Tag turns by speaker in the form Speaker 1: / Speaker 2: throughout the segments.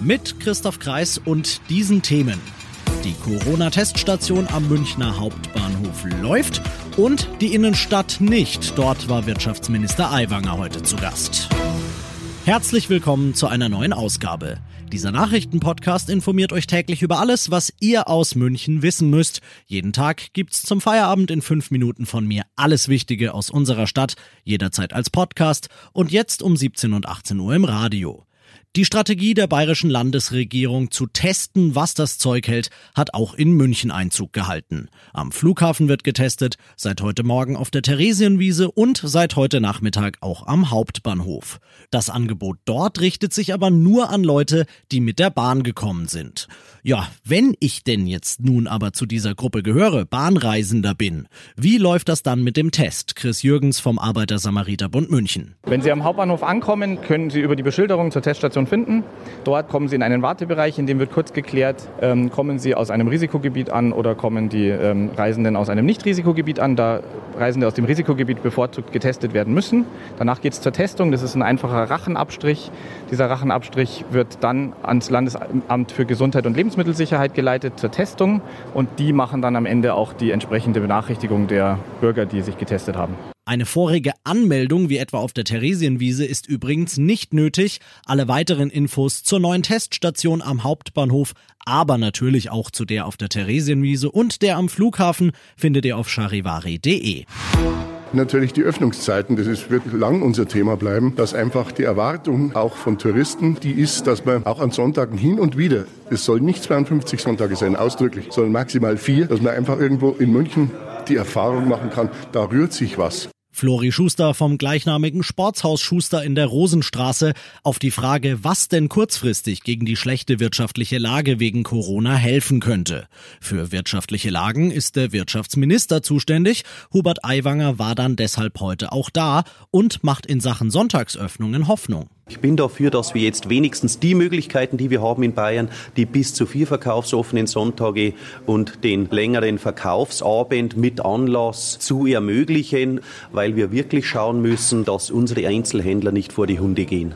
Speaker 1: Mit Christoph Kreis und diesen Themen. Die Corona-Teststation am Münchner Hauptbahnhof läuft und die Innenstadt nicht. Dort war Wirtschaftsminister Aiwanger heute zu Gast. Herzlich willkommen zu einer neuen Ausgabe. Dieser Nachrichtenpodcast informiert euch täglich über alles, was ihr aus München wissen müsst. Jeden Tag gibt's zum Feierabend in fünf Minuten von mir alles Wichtige aus unserer Stadt, jederzeit als Podcast und jetzt um 17 und 18 Uhr im Radio. Die Strategie der bayerischen Landesregierung zu testen, was das Zeug hält, hat auch in München Einzug gehalten. Am Flughafen wird getestet, seit heute Morgen auf der Theresienwiese und seit heute Nachmittag auch am Hauptbahnhof. Das Angebot dort richtet sich aber nur an Leute, die mit der Bahn gekommen sind. Ja, wenn ich denn jetzt nun aber zu dieser Gruppe gehöre, Bahnreisender bin, wie läuft das dann mit dem Test? Chris Jürgens vom Arbeiter-Samariter-Bund München.
Speaker 2: Wenn Sie am Hauptbahnhof ankommen, können Sie über die Beschilderung zur Teststation finden. Dort kommen Sie in einen Wartebereich, in dem wird kurz geklärt, ähm, kommen Sie aus einem Risikogebiet an oder kommen die ähm, Reisenden aus einem Nicht-Risikogebiet an, da Reisende aus dem Risikogebiet bevorzugt getestet werden müssen. Danach geht es zur Testung. Das ist ein einfacher Rachenabstrich. Dieser Rachenabstrich wird dann ans Landesamt für Gesundheit und Lebensmittelsicherheit geleitet zur Testung und die machen dann am Ende auch die entsprechende Benachrichtigung der Bürger, die sich getestet haben.
Speaker 1: Eine vorige Anmeldung, wie etwa auf der Theresienwiese, ist übrigens nicht nötig. Alle weiteren Infos zur neuen Teststation am Hauptbahnhof, aber natürlich auch zu der auf der Theresienwiese und der am Flughafen findet ihr auf charivari.de.
Speaker 3: Natürlich die Öffnungszeiten, das ist, wird lang unser Thema bleiben, dass einfach die Erwartung auch von Touristen, die ist, dass man auch an Sonntagen hin und wieder, es soll nicht 52 Sonntage sein, ausdrücklich, sondern maximal vier, dass man einfach irgendwo in München die Erfahrung machen kann, da rührt sich was.
Speaker 1: Flori Schuster vom gleichnamigen Sportshaus Schuster in der Rosenstraße auf die Frage, was denn kurzfristig gegen die schlechte wirtschaftliche Lage wegen Corona helfen könnte. Für wirtschaftliche Lagen ist der Wirtschaftsminister zuständig. Hubert Aiwanger war dann deshalb heute auch da und macht in Sachen Sonntagsöffnungen Hoffnung.
Speaker 4: Ich bin dafür, dass wir jetzt wenigstens die Möglichkeiten, die wir haben in Bayern, die bis zu vier verkaufsoffenen Sonntage und den längeren Verkaufsabend mit Anlass zu ermöglichen, weil wir wirklich schauen müssen, dass unsere Einzelhändler nicht vor die Hunde gehen.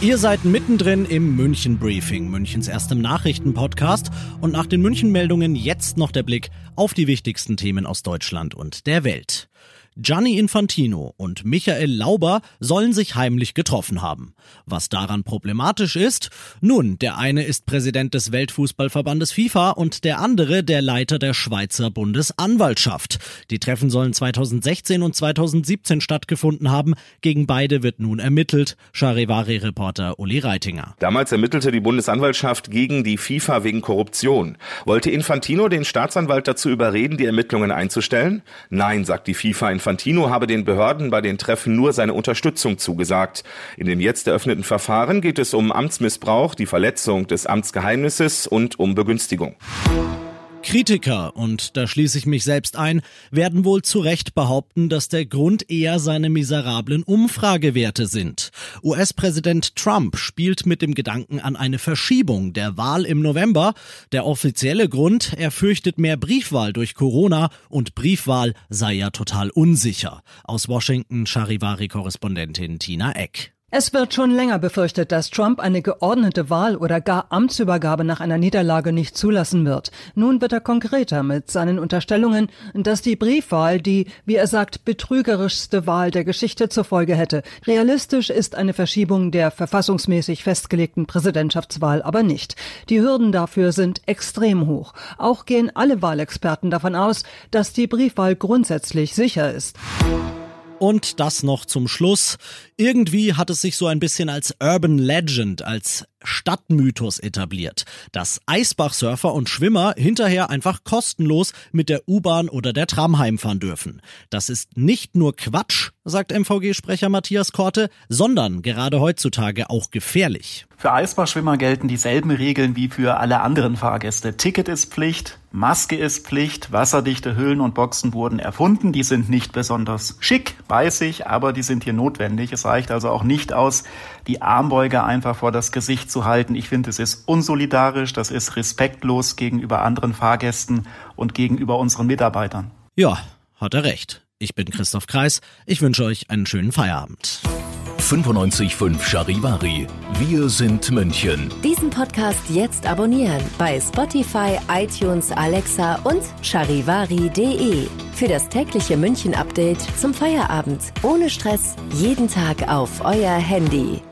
Speaker 1: Ihr seid mittendrin im München Briefing, Münchens erstem Nachrichtenpodcast und nach den München Meldungen jetzt noch der Blick auf die wichtigsten Themen aus Deutschland und der Welt. Gianni Infantino und Michael Lauber sollen sich heimlich getroffen haben. Was daran problematisch ist? Nun, der eine ist Präsident des Weltfußballverbandes FIFA und der andere der Leiter der Schweizer Bundesanwaltschaft. Die Treffen sollen 2016 und 2017 stattgefunden haben. Gegen beide wird nun ermittelt. Charivari-Reporter Uli Reitinger.
Speaker 5: Damals ermittelte die Bundesanwaltschaft gegen die FIFA wegen Korruption. Wollte Infantino den Staatsanwalt dazu überreden, die Ermittlungen einzustellen? Nein, sagt die FIFA in Infantino habe den Behörden bei den Treffen nur seine Unterstützung zugesagt. In dem jetzt eröffneten Verfahren geht es um Amtsmissbrauch, die Verletzung des Amtsgeheimnisses und um Begünstigung.
Speaker 1: Kritiker, und da schließe ich mich selbst ein, werden wohl zu Recht behaupten, dass der Grund eher seine miserablen Umfragewerte sind. US-Präsident Trump spielt mit dem Gedanken an eine Verschiebung der Wahl im November. Der offizielle Grund, er fürchtet mehr Briefwahl durch Corona und Briefwahl sei ja total unsicher. Aus Washington Charivari-Korrespondentin Tina Eck.
Speaker 6: Es wird schon länger befürchtet, dass Trump eine geordnete Wahl oder gar Amtsübergabe nach einer Niederlage nicht zulassen wird. Nun wird er konkreter mit seinen Unterstellungen, dass die Briefwahl die, wie er sagt, betrügerischste Wahl der Geschichte zur Folge hätte. Realistisch ist eine Verschiebung der verfassungsmäßig festgelegten Präsidentschaftswahl aber nicht. Die Hürden dafür sind extrem hoch. Auch gehen alle Wahlexperten davon aus, dass die Briefwahl grundsätzlich sicher ist.
Speaker 1: Und das noch zum Schluss. Irgendwie hat es sich so ein bisschen als Urban Legend, als Stadtmythos etabliert, dass Eisbachsurfer und Schwimmer hinterher einfach kostenlos mit der U-Bahn oder der Tram heimfahren dürfen. Das ist nicht nur Quatsch, sagt MVG-Sprecher Matthias Korte, sondern gerade heutzutage auch gefährlich.
Speaker 7: Für Eisbachschwimmer gelten dieselben Regeln wie für alle anderen Fahrgäste. Ticket ist Pflicht, Maske ist Pflicht, wasserdichte Hüllen und Boxen wurden erfunden. Die sind nicht besonders schick, weiß ich, aber die sind hier notwendig. Es reicht also auch nicht aus, die Armbeuge einfach vor das Gesicht zu halten. Ich finde, es ist unsolidarisch, das ist respektlos gegenüber anderen Fahrgästen und gegenüber unseren Mitarbeitern.
Speaker 1: Ja, hat er recht. Ich bin Christoph Kreis. Ich wünsche euch einen schönen Feierabend.
Speaker 8: 95.5 Charivari. Wir sind München.
Speaker 9: Diesen Podcast jetzt abonnieren bei Spotify, iTunes, Alexa und charivari.de. Für das tägliche München-Update zum Feierabend. Ohne Stress. Jeden Tag auf euer Handy.